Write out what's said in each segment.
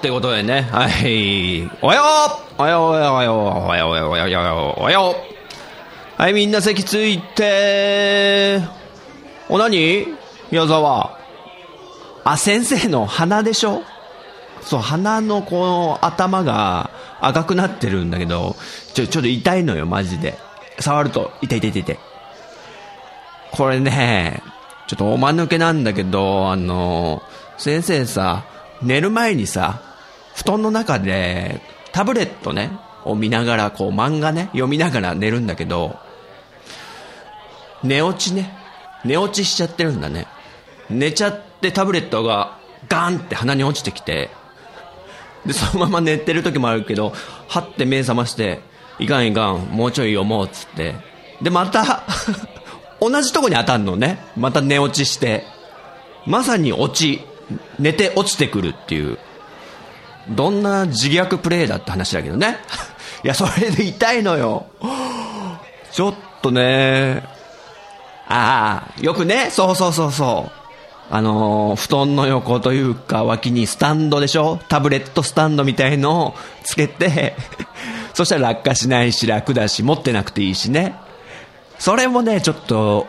ってことでね、はい。おはよう。おはよう。おはよう。おはよう。おはよう。おはよう。おはよう。おはようはい、みんな席ついて。お、何？矢沢。あ、先生の鼻でしょ？そう、鼻のこの頭が赤くなってるんだけど、ちょ、ちょっと痛いのよ、マジで。触ると、痛い痛い痛い痛い。これね、ちょっとおまぬけなんだけど、あの、先生さ、寝る前にさ、布団の中でタブレットね、を見ながら、こう漫画ね、読みながら寝るんだけど、寝落ちね、寝落ちしちゃってるんだね。寝ちゃってタブレットがガンって鼻に落ちてきて、で、そのまま寝てる時もあるけど、はって目覚まして、いかんいかん、もうちょい読もうっつって。で、また、同じとこに当たんのね。また寝落ちして。まさに落ち、寝て落ちてくるっていう。どんな自虐プレイだって話だけどね。いや、それで痛いのよ。ちょっとね、ああ、よくね、そうそうそうそう。あのー布団の横というか脇にスタンドでしょタブレットスタンドみたいのをつけて、そしたら落下しないし楽だし持ってなくていいしね。それもね、ちょっと、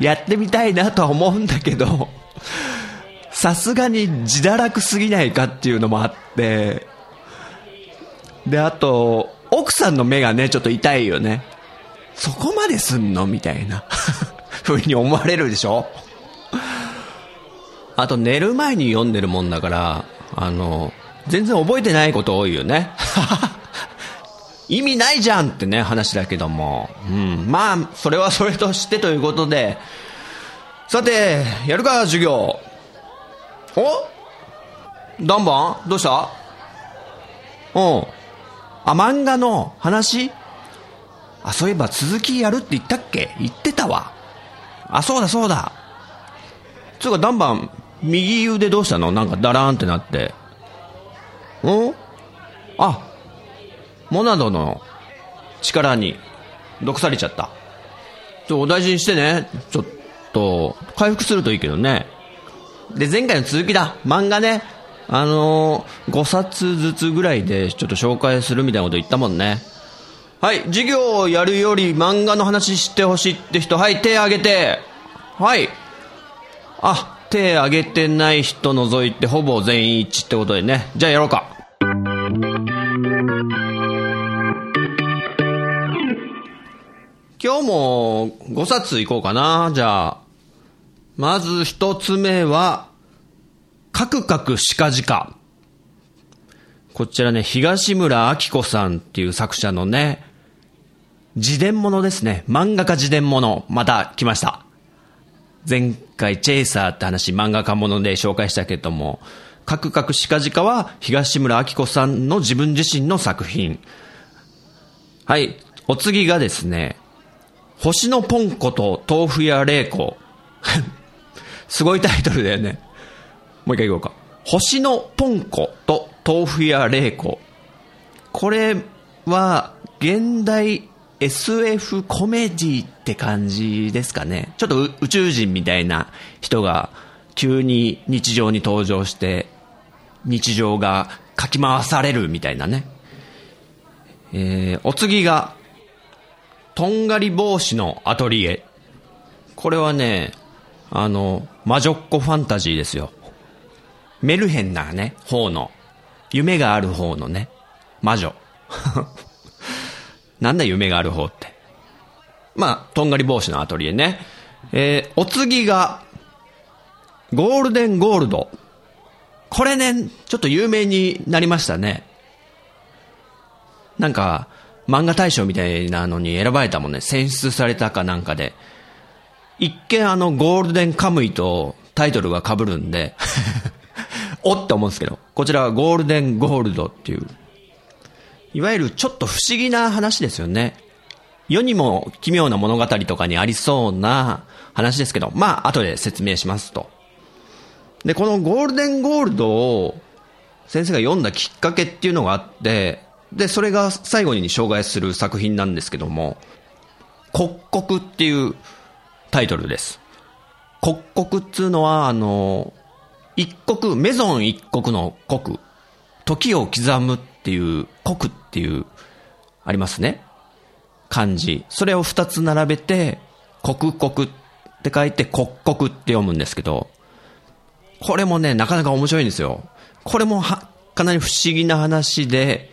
やってみたいなとは思うんだけど、さすがに自堕落すぎないかっていうのもあって、で、あと、奥さんの目がね、ちょっと痛いよね。そこまですんの？みたいな、風に思われるでしょ？あと、寝る前に読んでるもんだから、あの、全然覚えてないこと多いよね。意味ないじゃんってね、話だけども。うん。まあ、それはそれとしてということで。さて、やるか、授業。お？ダンバン？どうした？うん。あ、漫画の話？あ、そういえば続きやるって言ったっけ？言ってたわ。あ、そうだそうだ。つうか、ダンバン、右腕どうしたの？なんかダラーンってなって。んあ、モナドの力に毒されちゃった。ちょ、お大事にしてね。ちょっと、回復するといいけどね。で、前回の続きだ。漫画ね。あのー、5冊ずつぐらいでちょっと紹介するみたいなこと言ったもんね。はい、授業をやるより漫画の話してほしいって人、はい、手挙げて。はい。あ、手挙げてない人除いてほぼ全員一致ってことでね。じゃあやろうか。今日も5冊いこうかな。じゃあ。まず一つ目は、カクカクシカジカ。こちらね、東村明子さんっていう作者のね、自伝物ですね。漫画家自伝物。また来ました。前回、チェイサーって話、漫画家もので紹介したけども、カクカクシカジカは東村明子さんの自分自身の作品。はい。お次がですね、星のポンコと豆腐屋玲子。すごいタイトルだよね。もう一回言おうか。星のポンコと豆腐屋玲子。これは、現代 SF コメディって感じですかね。ちょっと宇宙人みたいな人が急に日常に登場して、日常がかき回されるみたいなね。えー、お次が、とんがり帽子のアトリエ。これはね、あの、魔女っ子ファンタジーですよ。メルヘンなね、方の、夢がある方のね、魔女。なんだ夢がある方って。まあ、とんがり帽子のアトリエね。えー、お次が、ゴールデンゴールド。これね、ちょっと有名になりましたね。なんか、漫画大賞みたいなのに選ばれたもんね。選出されたかなんかで。一見あのゴールデンカムイとタイトルが被るんで おって思うんですけど、こちらはゴールデンゴールドっていう、いわゆるちょっと不思議な話ですよね。世にも奇妙な物語とかにありそうな話ですけど、まあ後で説明しますと。で、このゴールデンゴールドを先生が読んだきっかけっていうのがあって、で、それが最後に障害する作品なんですけども、刻国っていうタイトルです。刻国っつうのは、あの、一国、メゾン一国の国、時を刻むっていう、国っていう、ありますね。漢字。それを二つ並べて、刻国って書いて刻国って読むんですけど、これもね、なかなか面白いんですよ。これもは、かなり不思議な話で、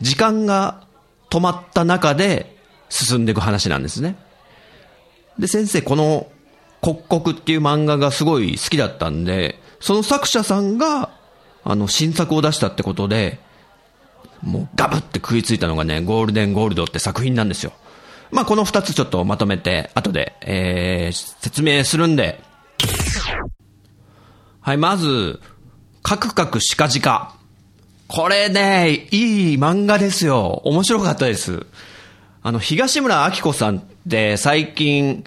時間が止まった中で進んでいく話なんですね。で、先生、この、刻国っていう漫画がすごい好きだったんで、その作者さんが、あの、新作を出したってことで、もうガブって食いついたのがね、ゴールデンゴールドって作品なんですよ。まあ、この二つちょっとまとめて、後で、えー、説明するんで。はい、まず、カクカクシカジカ。これね、いい漫画ですよ。面白かったです。あの、東村明子さんって最近、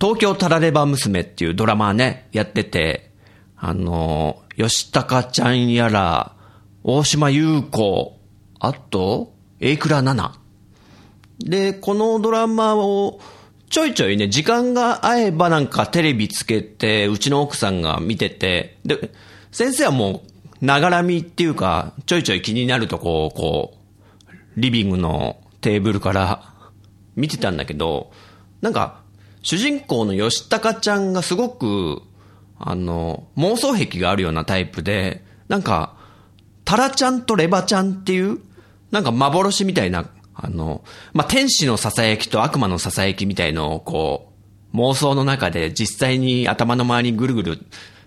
東京タラレバ娘っていうドラマね、やってて、あの、吉高ちゃんやら、大島優子、あと、エイクラナナ。で、このドラマを、ちょいちょいね、時間が合えばなんかテレビつけて、うちの奥さんが見てて、で、先生はもう、ながらみっていうか、ちょいちょい気になるとこう、こう、リビングのテーブルから見てたんだけど、なんか、主人公の吉高ちゃんがすごく、あの、妄想癖があるようなタイプで、なんか、タラちゃんとレバちゃんっていう、なんか幻みたいな、あの、まあ、天使の囁きと悪魔の囁きみたいのをこう、妄想の中で実際に頭の周りにぐるぐる、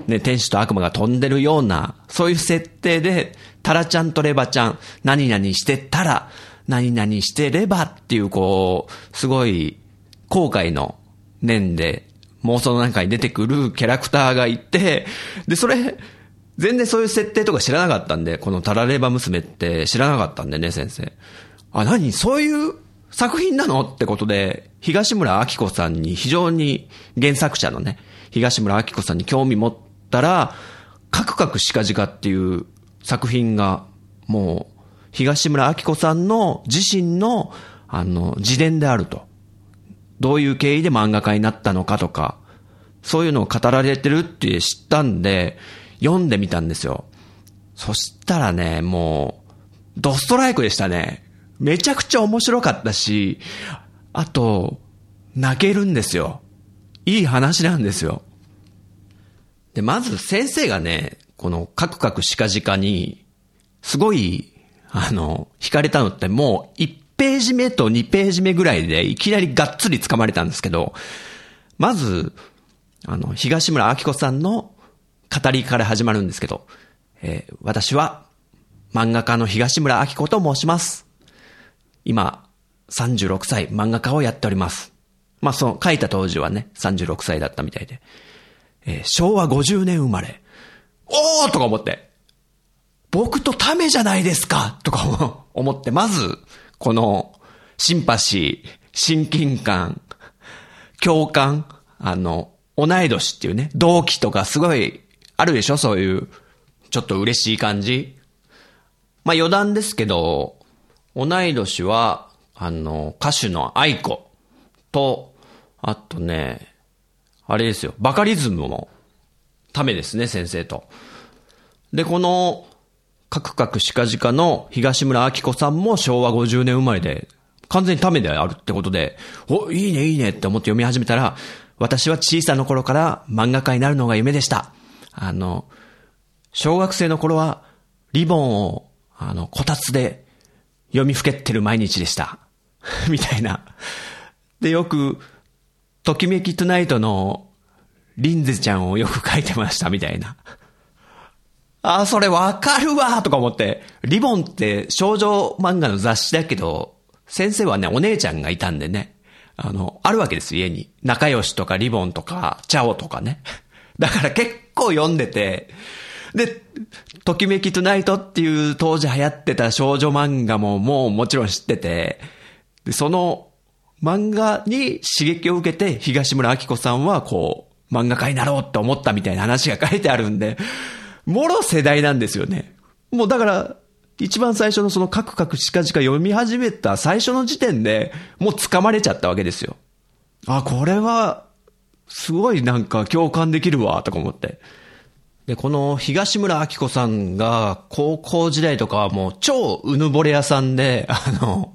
ね、天使と悪魔が飛んでるような、そういう設定で、タラちゃんとレバちゃん、何々してたら、何々してればっていうこう、すごい、後悔の念で妄想の中に出てくるキャラクターがいて、で、それ、全然そういう設定とか知らなかったんで、このタラレバ娘って知らなかったんでね、先生。あ、何？そういう作品なの？ってことで、東村明子さんに非常に原作者のね、東村明子さんに興味持ったら、カクカクシカジカっていう作品が、もう、東村明子さんの自身の、あの、自伝であると。どういう経緯で漫画家になったのかとか、そういうのを語られてるって知ったんで、読んでみたんですよ。そしたらね、もう、ドストライクでしたね。めちゃくちゃ面白かったし、あと、泣けるんですよ。いい話なんですよ。で、まず先生がね、このカクカクシカジカに、すごい、あの、惹かれたのってもう1ページ目と2ページ目ぐらいでいきなりがっつり掴まれたんですけど、まず、あの、東村明子さんの語りから始まるんですけど、えー、私は漫画家の東村明子と申します。今、36歳漫画家をやっております。まあ、その書いた当時はね、36歳だったみたいで。えー、昭和50年生まれ。おーとか思って。僕とためじゃないですかとか 思って、まず、この、シンパシー、親近感、共感、あの、同い年っていうね、同期とかすごいあるでしょ？そういう、ちょっと嬉しい感じ。まあ余談ですけど、同い年は、あの、歌手の愛子と、あとね、あれですよ、バカリズムのためですね、先生と。で、この、カクカクシカジカの東村明子さんも昭和50年生まれで、完全にためであるってことで、お、いいねいいねって思って読み始めたら、私は小さな頃から漫画家になるのが夢でした。あの、小学生の頃は、リボンを、あの、こたつで読みふけってる毎日でした。みたいな。で、よく、ときめきトゥナイトのリンゼちゃんをよく描いてましたみたいな。あ、それわかるわとか思って、リボンって少女漫画の雑誌だけど、先生はね、お姉ちゃんがいたんでね、あの、あるわけです、家に。仲良しとかリボンとか、チャオとかね。だから結構読んでて、で、ときめきトゥナイトっていう当時流行ってた少女漫画ももうもちろん知ってて、で、その漫画に刺激を受けて東村明子さんはこう、漫画家になろうって思ったみたいな話が書いてあるんで、もろ世代なんですよね。もうだから、一番最初のそのカクカクしかじか読み始めた最初の時点でもう掴まれちゃったわけですよ。あ、これは、すごいなんか共感できるわ、とか思って。で、この東村明子さんが高校時代とかはもう超うぬぼれ屋さんで、あの、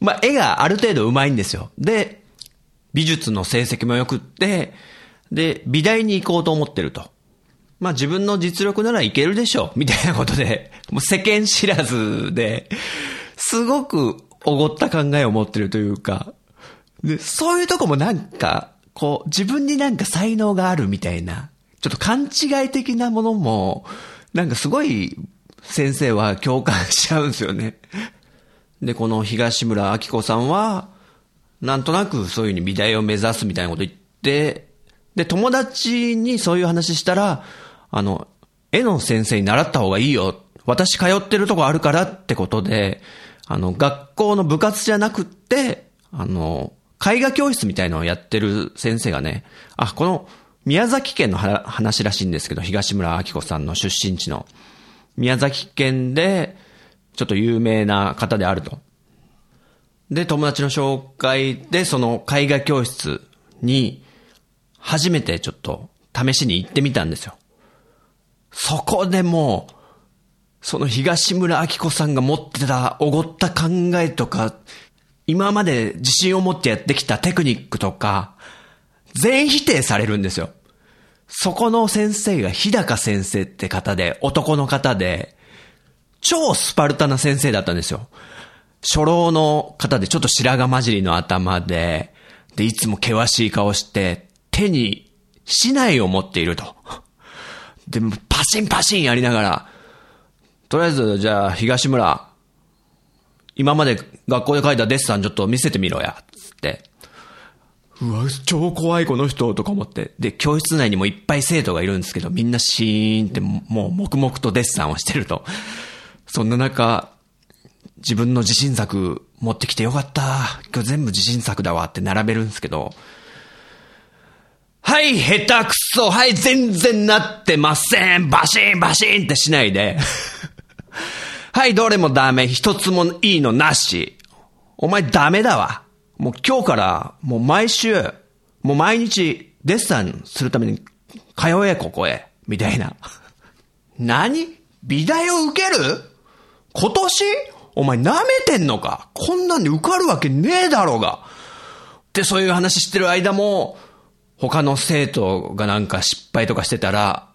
まあ、絵がある程度上手いんですよ。で、美術の成績も良くって、で、美大に行こうと思ってると。まあ自分の実力ならいけるでしょう、みたいなことで、もう世間知らずで、すごくおごった考えを持ってるというか、で、そういうとこもなんか、こう、自分になんか才能があるみたいな、ちょっと勘違い的なものも、なんかすごい先生は共感しちゃうんですよね。で、この東村明子さんは、なんとなくそういうふうに美大を目指すみたいなこと言って、で、友達にそういう話したら、あの、絵の先生に習った方がいいよ。私通ってるとこあるからってことで、あの、学校の部活じゃなくって、あの、絵画教室みたいのをやってる先生がね、あ、この宮崎県の話らしいんですけど、東村明子さんの出身地の。宮崎県で、ちょっと有名な方であると。で、友達の紹介で、その絵画教室に、初めてちょっと試しに行ってみたんですよ。そこでも、その東村明子さんが持ってたおごった考えとか、今まで自信を持ってやってきたテクニックとか、全否定されるんですよ。そこの先生が日高先生って方で、男の方で、超スパルタな先生だったんですよ。初老の方でちょっと白髪混じりの頭で、で、いつも険しい顔して、手に竹刀を持っていると。で、パシンパシンやりながら、とりあえず、じゃあ、東村、今まで学校で書いたデッサンちょっと見せてみろや、つって。うわ、超怖いこの人とか思って。で、教室内にもいっぱい生徒がいるんですけど、みんなシーンってもう黙々とデッサンをしてると。そんな中、自分の自信作持ってきてよかった。今日全部自信作だわって並べるんですけど、はい、下手くそう。はい、全然なってません。バシンバシンってしないで。はい、どれもダメ。一つもいいのなし。お前ダメだわ。もう今日から、もう毎週、もう毎日、デッサンするために、通え、ここへ。みたいな。何？美大を受ける？今年？お前舐めてんのか？こんなんで受かるわけねえだろうが。で、そういう話してる間も、他の生徒がなんか失敗とかしてたら、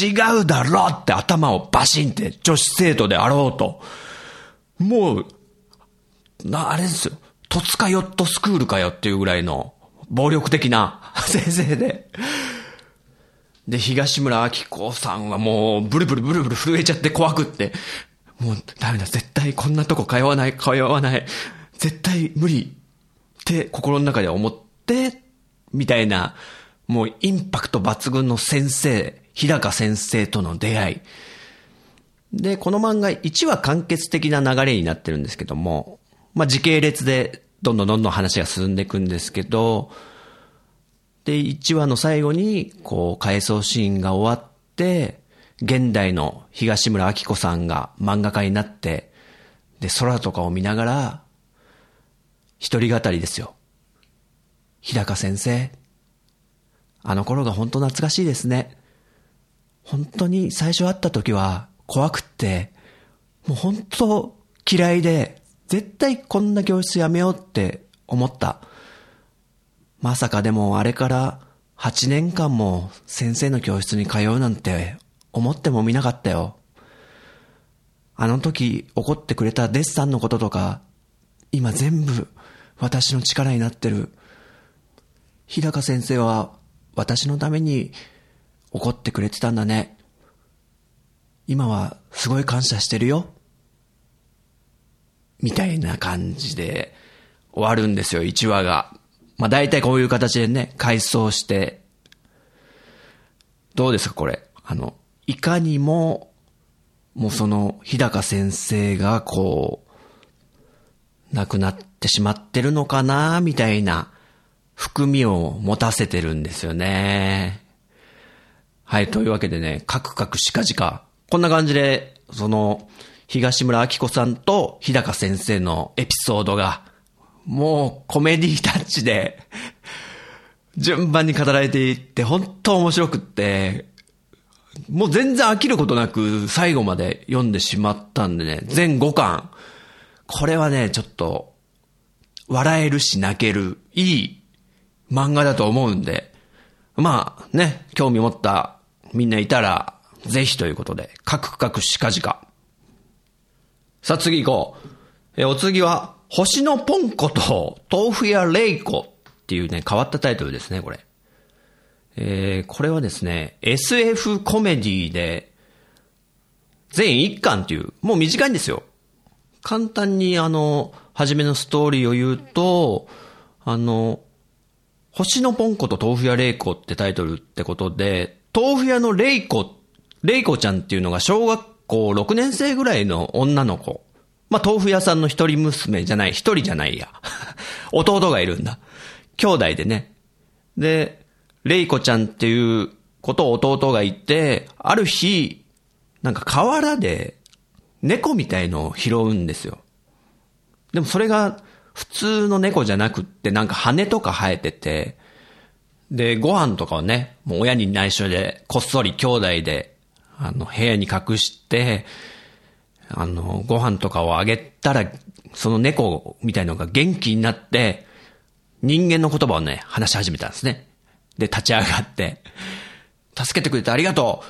違うだろって頭をバシンって女子生徒であろうと。もう、な、あれですよ。戸塚ヨットスクールかよっていうぐらいの暴力的な 先生で。で、東村明子さんはもうブルブルブルブル震えちゃって怖くって、もうダメだ、絶対こんなとこ通わない、通わない、絶対無理って心の中で思って、みたいな、もうインパクト抜群の先生、日高先生との出会い。で、この漫画1話完結的な流れになってるんですけども、まあ、時系列でどんどんどんどん話が進んでいくんですけど、で、1話の最後に、こう、回想シーンが終わって、現代の東村明子さんが漫画家になって、で、空とかを見ながら、一人語りですよ。日高先生、あの頃が本当懐かしいですね。本当に最初会った時は怖くって、もう本当嫌いで、絶対こんな教室やめようって思った。まさかでもあれから8年間も先生の教室に通うなんて思ってもみなかったよ。あの時怒ってくれたデッサンのこととか、今全部私の力になってる。日高先生は私のために怒ってくれてたんだね。今はすごい感謝してるよ。みたいな感じで終わるんですよ、1話が。まあ大体こういう形でね、回想して。どうですか、これ？あの、いかにも、もうその、日高先生がこう、亡くなってしまってるのかな、みたいな、含みを持たせてるんですよね。はい、というわけでね、カクカクしかじか。こんな感じで、その、東村明子さんと日高先生のエピソードが、もうコメディタッチで、順番に語られていって、本当面白くって、もう全然飽きることなく最後まで読んでしまったんでね、全5巻。これはね、ちょっと、笑えるし泣ける、いい漫画だと思うんで、まあね、興味持ったみんないたら、ぜひということで、カクカクしかじか。さあ次行こう。え、お次は、星のポンコと豆腐屋レイコっていうね、変わったタイトルですね、これ。えー、これはですね、SF コメディで、全1巻っていう、もう短いんですよ。簡単にあの、初めのストーリーを言うと、あの、星のポンコと豆腐屋レイコってタイトルってことで、豆腐屋のレイコ、レイコちゃんっていうのが小学校6年生ぐらいの女の子。まあ、豆腐屋さんの一人娘じゃない、一人じゃないや。弟がいるんだ。兄弟でね。で、レイコちゃんっていうことを弟が言って、ある日、なんか河原で猫みたいのを拾うんですよ。でもそれが普通の猫じゃなくってなんか羽とか生えてて、で、ご飯とかをね、もう親に内緒でこっそり兄弟であの、部屋に隠して、あの、ご飯とかをあげたら、その猫みたいのが元気になって、人間の言葉をね、話し始めたんですね。で、立ち上がって、助けてくれてありがとう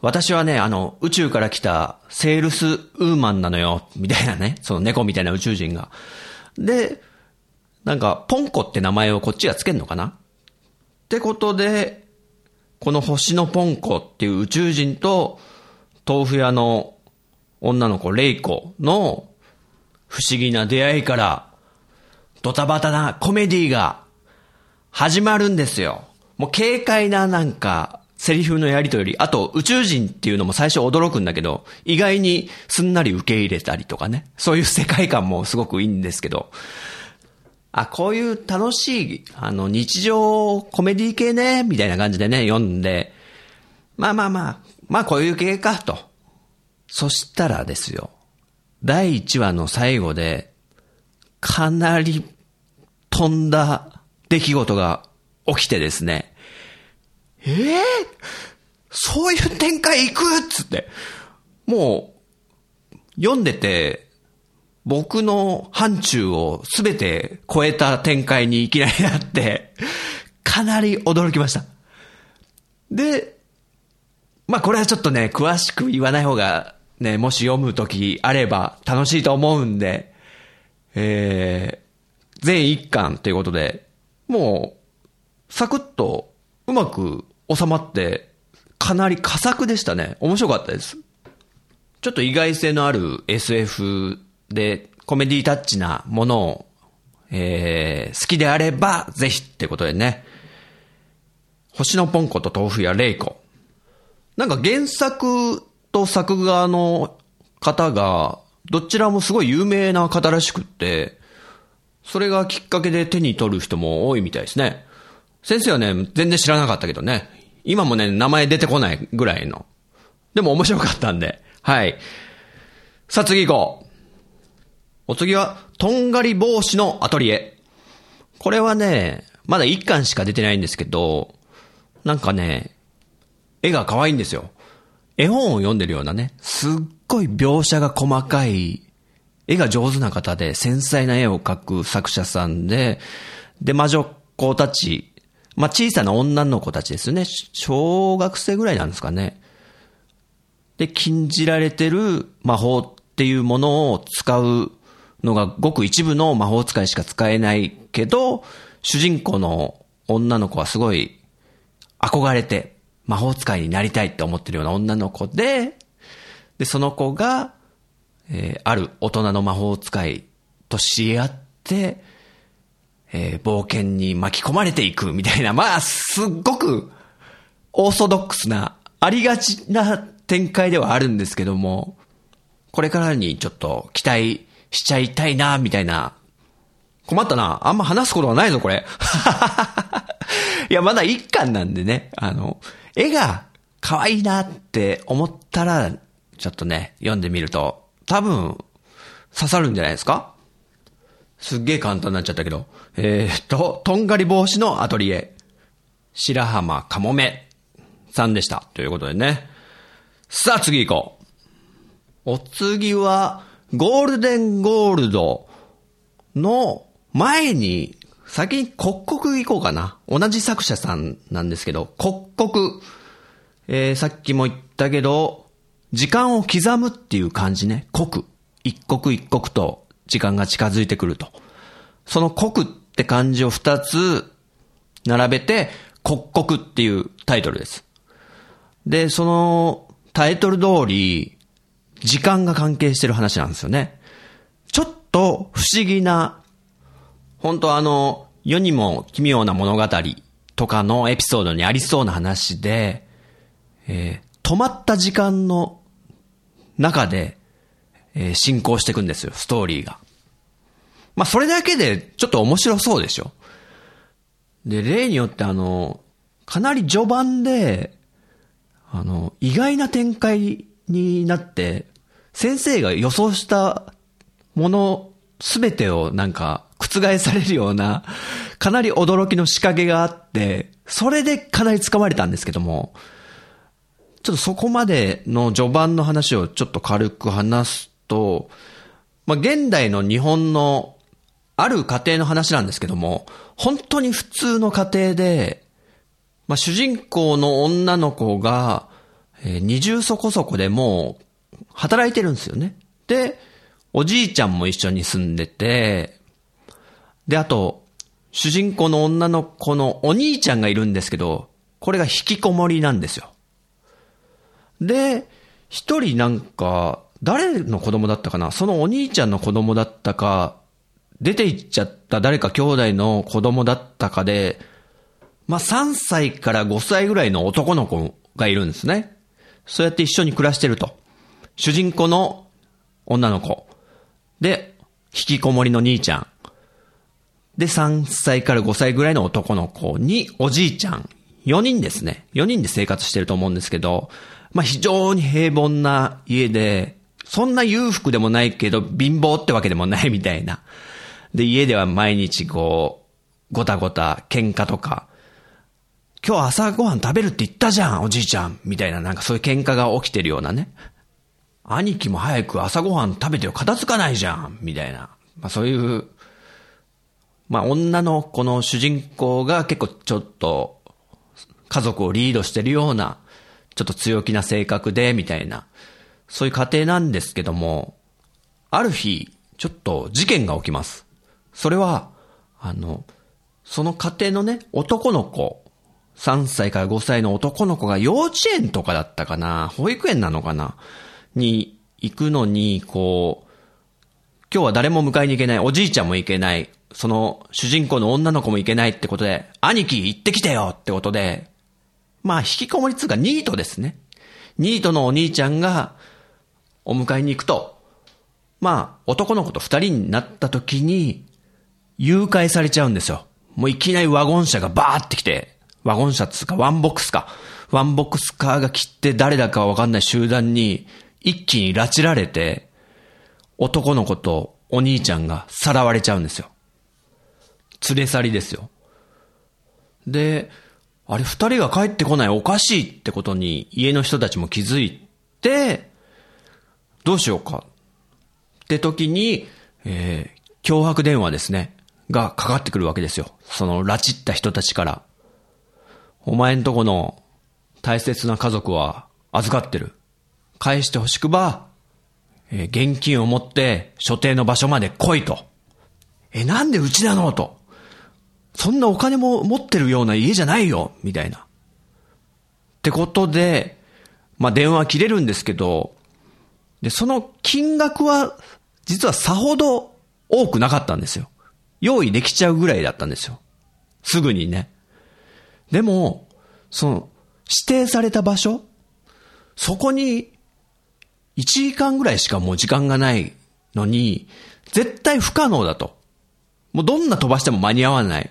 私はね、あの、宇宙から来たセールスウーマンなのよ、みたいなね、その猫みたいな宇宙人が。で、なんか、ポンコって名前をこっちがつけんのかな？ってことで、この星のポンコっていう宇宙人と、豆腐屋の女の子レイコの不思議な出会いから、ドタバタなコメディが始まるんですよ。もう軽快ななんか、セリフのやりとり、あと宇宙人っていうのも最初驚くんだけど、意外にすんなり受け入れたりとかね。そういう世界観もすごくいいんですけど、あ、こういう楽しい、あの、日常コメディ系ね、みたいな感じでね、読んで、まあまあまあ、まあこういう系か、と。そしたらですよ、第1話の最後で、かなり飛んだ出来事が起きてですね、ええー、そういう展開行くっつって、もう、読んでて、僕の範疇をすべて超えた展開にいきなりなって、かなり驚きました。で、まあこれはちょっとね、詳しく言わない方がね、もし読むときあれば楽しいと思うんで、えー、全一巻ということで、もう、サクッとうまく収まって、かなり佳作でしたね。面白かったです。ちょっと意外性のある SF で、コメディタッチなものを、えー、好きであれば、ぜひってことでね。星のポンコと豆腐やレイコ。なんか原作と作画の方が、どちらもすごい有名な方らしくって、それがきっかけで手に取る人も多いみたいですね。先生はね、全然知らなかったけどね。今もね、名前出てこないぐらいの。でも面白かったんで。はい。さあ次行こう。お次は、とんがり帽子のアトリエ。これはね、まだ1巻しか出てないんですけど、なんかね、絵が可愛いんですよ。絵本を読んでるようなね、すっごい描写が細かい、絵が上手な方で繊細な絵を描く作者さんで、で、魔女っ子たち、まあ、小さな女の子たちですね。小学生ぐらいなんですかね。で、禁じられてる魔法っていうものを使うのがごく一部の魔法使いしか使えないけど、主人公の女の子はすごい憧れて魔法使いになりたいって思ってるような女の子で、で、その子が、えー、ある大人の魔法使いと知り合って、えー、冒険に巻き込まれていくみたいな、まあ、すっごくオーソドックスな、ありがちな展開ではあるんですけども、これからにちょっと期待しちゃいたいな、みたいな。困ったな。あんま話すことはないぞ、これ。いや、まだ一巻なんでね、あの、絵が可愛いなって思ったら、ちょっとね、読んでみると、多分、刺さるんじゃないですか？すっげえ簡単になっちゃったけど。えー、っと、とんがり帽子のアトリエ。白浜かもめさんでした。ということでね。さあ次行こう。お次は、ゴールデンゴールドの前に、先に刻々行こうかな。同じ作者さんなんですけど、刻々。えー、さっきも言ったけど、時間を刻むっていう感じね。刻。一刻一刻と時間が近づいてくると。その刻って漢字を二つ並べて、刻々っていうタイトルです。で、そのタイトル通り、時間が関係してる話なんですよね。ちょっと不思議な、本当あの、世にも奇妙な物語とかのエピソードにありそうな話で、えー、止まった時間の中で、えー、進行していくんですよ、ストーリーが。まあ、それだけでちょっと面白そうでしょ。で、例によってあの、かなり序盤で、あの、意外な展開になって、先生が予想したものすべてをなんか覆されるような、かなり驚きの仕掛けがあって、それでかなり掴まれたんですけども、ちょっとそこまでの序盤の話をちょっと軽く話すと、まあ、現代の日本のある家庭の話なんですけども、本当に普通の家庭で、まあ、主人公の女の子が、えー、二重そこそこでもう、働いてるんですよね。で、おじいちゃんも一緒に住んでて、で、あと、主人公の女の子のお兄ちゃんがいるんですけど、これが引きこもりなんですよ。で、一人なんか、誰の子供だったかな？そのお兄ちゃんの子供だったか、出て行っちゃった誰か兄弟の子供だったかで、まあ、3歳から5歳ぐらいの男の子がいるんですね。そうやって一緒に暮らしてると。主人公の女の子。で、引きこもりの兄ちゃん。で、3歳から5歳ぐらいの男の子におじいちゃん。4人ですね。4人で生活してると思うんですけど、まあ、非常に平凡な家で、そんな裕福でもないけど、貧乏ってわけでもないみたいな。で、家では毎日こう、ごたごた、喧嘩とか、今日朝ごはん食べるって言ったじゃん、おじいちゃん。みたいな、なんかそういう喧嘩が起きてるようなね。兄貴も早く朝ごはん食べてよ、片付かないじゃん。みたいな。まあそういう、まあ女の子の主人公が結構ちょっと家族をリードしてるような、ちょっと強気な性格で、みたいな、そういう家庭なんですけども、ある日、ちょっと事件が起きます。それは、あの、その家庭のね、男の子3歳から5歳の男の子が幼稚園とかだったかな保育園なのかなに行くのに、こう、今日は誰も迎えに行けない、おじいちゃんも行けない、その主人公の女の子も行けないってことで、兄貴行ってきてよってことで、まあ引きこもりつうかニートですね。ニートのお兄ちゃんがお迎えに行くと、まあ男の子と二人になった時に誘拐されちゃうんですよ。もういきなりワゴン車がバーって来て、ワゴン車っつうか、ワンボックスか。ワンボックスカーが来て誰だかわかんない集団に一気に拉致られて、男の子とお兄ちゃんがさらわれちゃうんですよ。連れ去りですよ。で、あれ二人が帰ってこないおかしいってことに家の人たちも気づいて、どうしようか？って時に、えー、脅迫電話ですね。がかかってくるわけですよ。その拉致った人たちから。お前んとこの大切な家族は預かってる。返してほしくば、えー、現金を持って所定の場所まで来いと。え、なんでうちなのと。そんなお金も持ってるような家じゃないよみたいな。ってことで、まあ電話切れるんですけど、で、その金額は、実はさほど多くなかったんですよ。用意できちゃうぐらいだったんですよ。すぐにね。でも、その、指定された場所そこに、1時間ぐらいしかもう時間がないのに、絶対不可能だと。もうどんな飛ばしても間に合わない。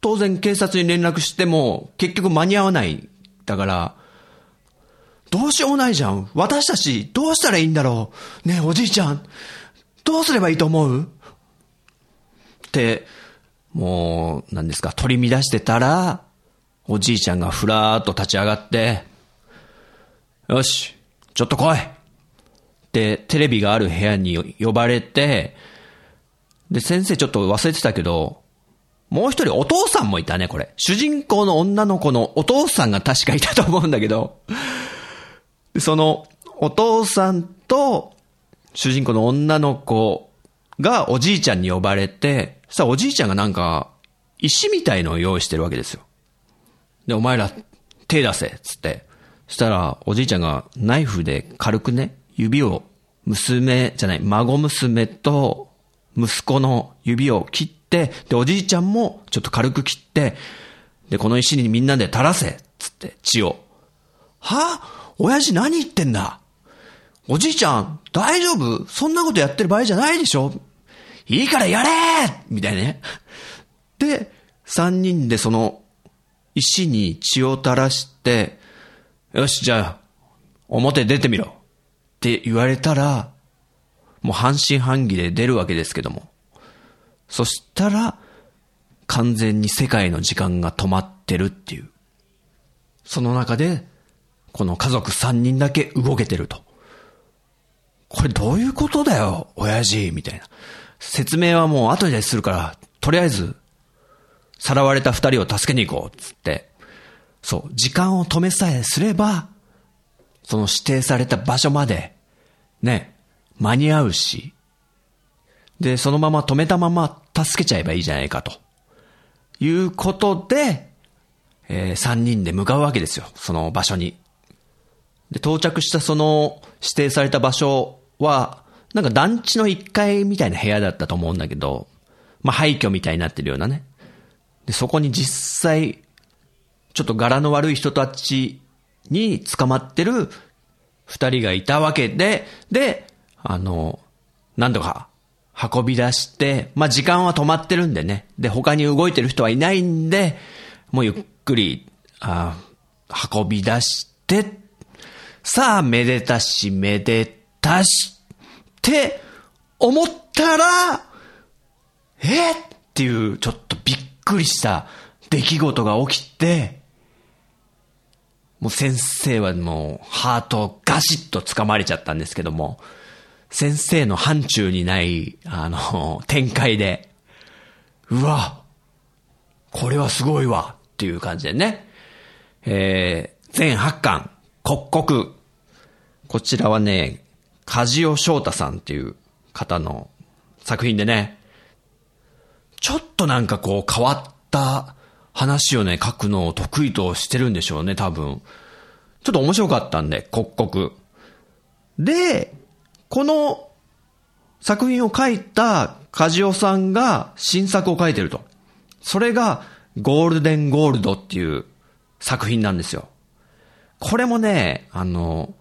当然警察に連絡しても結局間に合わない。だから、どうしようもないじゃん。私たちどうしたらいいんだろう。ねえ、おじいちゃん。どうすればいいと思う？って、もう、何ですか、取り乱してたら、おじいちゃんがふらーっと立ち上がって、よし、ちょっと来いで、テレビがある部屋に呼ばれて、で、先生ちょっと忘れてたけど、もう一人お父さんもいたね、これ。主人公の女の子のお父さんが確かいたと思うんだけど、その、お父さんと、主人公の女の子がおじいちゃんに呼ばれて、そしたらおじいちゃんがなんか、石みたいのを用意してるわけですよ。で、お前ら、手出せ、つって。そしたら、おじいちゃんがナイフで軽くね、指を、娘じゃない、孫娘と息子の指を切って、で、おじいちゃんもちょっと軽く切って、で、この石にみんなで垂らせ、つって、血を。は？親父何言ってんだ？おじいちゃん、大丈夫？そんなことやってる場合じゃないでしょ？いいからやれみたいなね。で、三人でその石に血を垂らして、よし、じゃあ、表出てみろ。って言われたら、もう半信半疑で出るわけですけども。そしたら、完全に世界の時間が止まってるっていう。その中で、この家族3人だけ動けてると。これどういうことだよ、親父、みたいな。説明はもう後でするから、とりあえず、さらわれた二人を助けに行こう、つって。そう、時間を止めさえすれば、その指定された場所まで、ね、間に合うし、で、そのまま止めたまま助けちゃえばいいじゃないかと。いうことで、えー、三人で向かうわけですよ。その場所に。で、到着したその指定された場所は、なんか団地の1階みたいな部屋だったと思うんだけど、まあ廃墟みたいになってるようなね。で、そこに実際、ちょっと柄の悪い人たちに捕まってる二人がいたわけで、で、あの、何度か運び出して、まあ、時間は止まってるんでね。で、他に動いてる人はいないんで、もうゆっくり、あ運び出して、さあ、めでたし、めでたし、って思ったら、え？っていう、ちょっとびっくりした出来事が起きて、もう先生はもうハートをガシッと掴まれちゃったんですけども、先生の範疇にない、あの、展開で、うわ、これはすごいわっていう感じでね。えー、全8巻、刻々。こちらはね、梶尾翔太さんっていう方の作品でね、ちょっとなんかこう変わった話をね、書くのを得意としてるんでしょうね、多分。ちょっと面白かったんで、刻々。で、この作品を書いた梶尾さんが新作を書いてると。それがゴールデンゴールドっていう作品なんですよ。これもね、あの、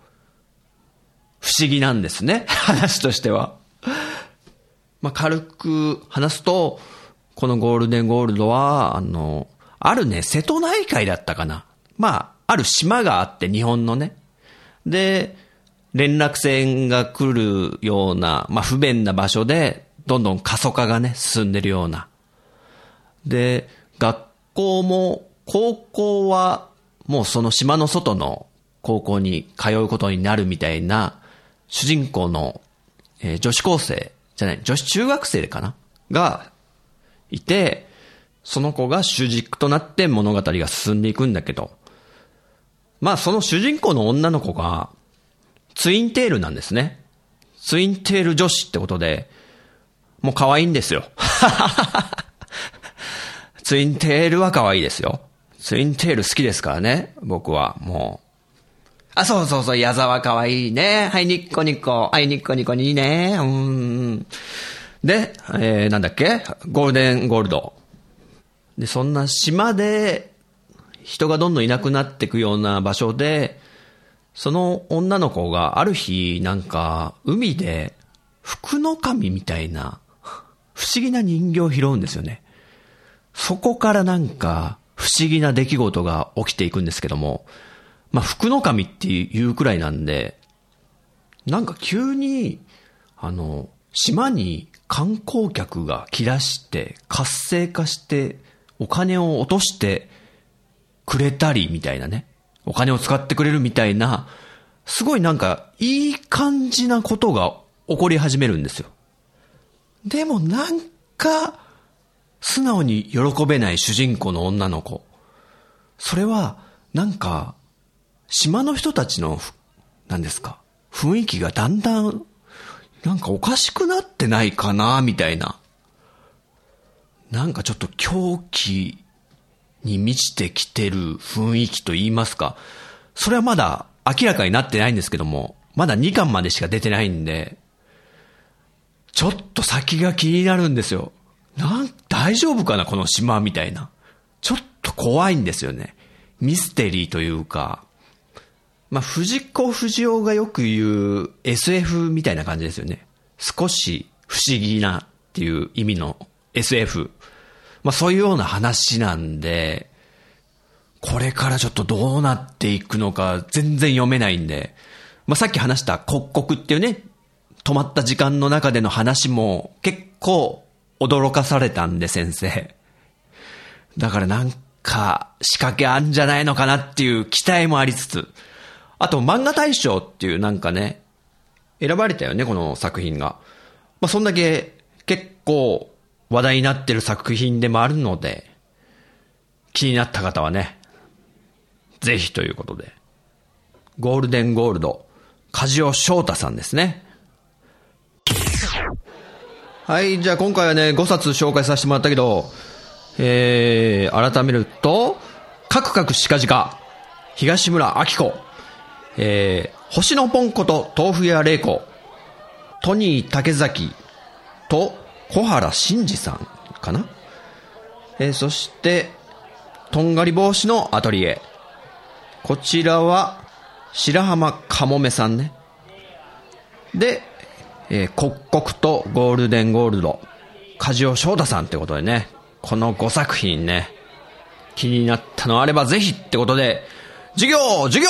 不思議なんですね。話としては。まあ、軽く話すと、このゴールデンゴールドは、あの、あるね、瀬戸内海だったかな。まあ、ある島があって、日本のね。で、連絡船が来るような、まあ不便な場所で、どんどん過疎化がね、進んでるような。で、学校も、高校は、もうその島の外の高校に通うことになるみたいな、主人公の、えー、女子高生、じゃない、女子中学生かな？が、いて、その子が主軸となって物語が進んでいくんだけど、まあその主人公の女の子が、ツインテールなんですね。ツインテール女子ってことで、もう可愛いんですよ。ツインテールは可愛いですよ。ツインテール好きですからね、僕は、もう。あ、そうそうそう、矢沢かわいいね。はい、ニッコニッコ。はい、ニッコニコにいいね。うん。で、えー、なんだっけ？ゴールデンゴールド。で、そんな島で、人がどんどんいなくなっていくような場所で、その女の子がある日、なんか、海で、福の神みたいな、不思議な人形を拾うんですよね。そこからなんか、不思議な出来事が起きていくんですけども、まあ、福の神っていうくらいなんで、なんか急に、あの、島に観光客が来だして、活性化して、お金を落としてくれたりみたいなね。お金を使ってくれるみたいな、すごいなんか、いい感じなことが起こり始めるんですよ。でもなんか、素直に喜べない主人公の女の子。それは、なんか、島の人たちの、何ですか、雰囲気がだんだん、なんかおかしくなってないかな、みたいな。なんかちょっと狂気に満ちてきてる雰囲気と言いますか。それはまだ明らかになってないんですけども、まだ2巻までしか出てないんで、ちょっと先が気になるんですよ。なん、大丈夫かなこの島みたいな。ちょっと怖いんですよね。ミステリーというか、まあ、藤子不二雄がよく言う SF みたいな感じですよね。少し不思議なっていう意味の SF。まあ、そういうような話なんで、これからちょっとどうなっていくのか全然読めないんで、まあ、さっき話した刻々っていうね、止まった時間の中での話も結構驚かされたんで先生。だからなんか仕掛けあんじゃないのかなっていう期待もありつつ、あと漫画大賞っていうなんかね、選ばれたよね、この作品が。まあ、そんだけ結構話題になってる作品でもあるので、気になった方はね、ぜひということで。ゴールデンゴールド、梶尾翔太さんですね。はい、じゃあ今回はね、5冊紹介させてもらったけど、えー、改めると、カクカクしかじか、東村明子、えー、星のポンこと豆腐屋玲子、トニー竹崎と小原慎二さんかな？えー、そして、とんがり帽子のアトリエ。こちらは、白浜かもめさんね。で、えー、刻々とゴールデンゴールド、梶尾翔太さんってことでね、この5作品ね、気になったのあればぜひってことで、授業授業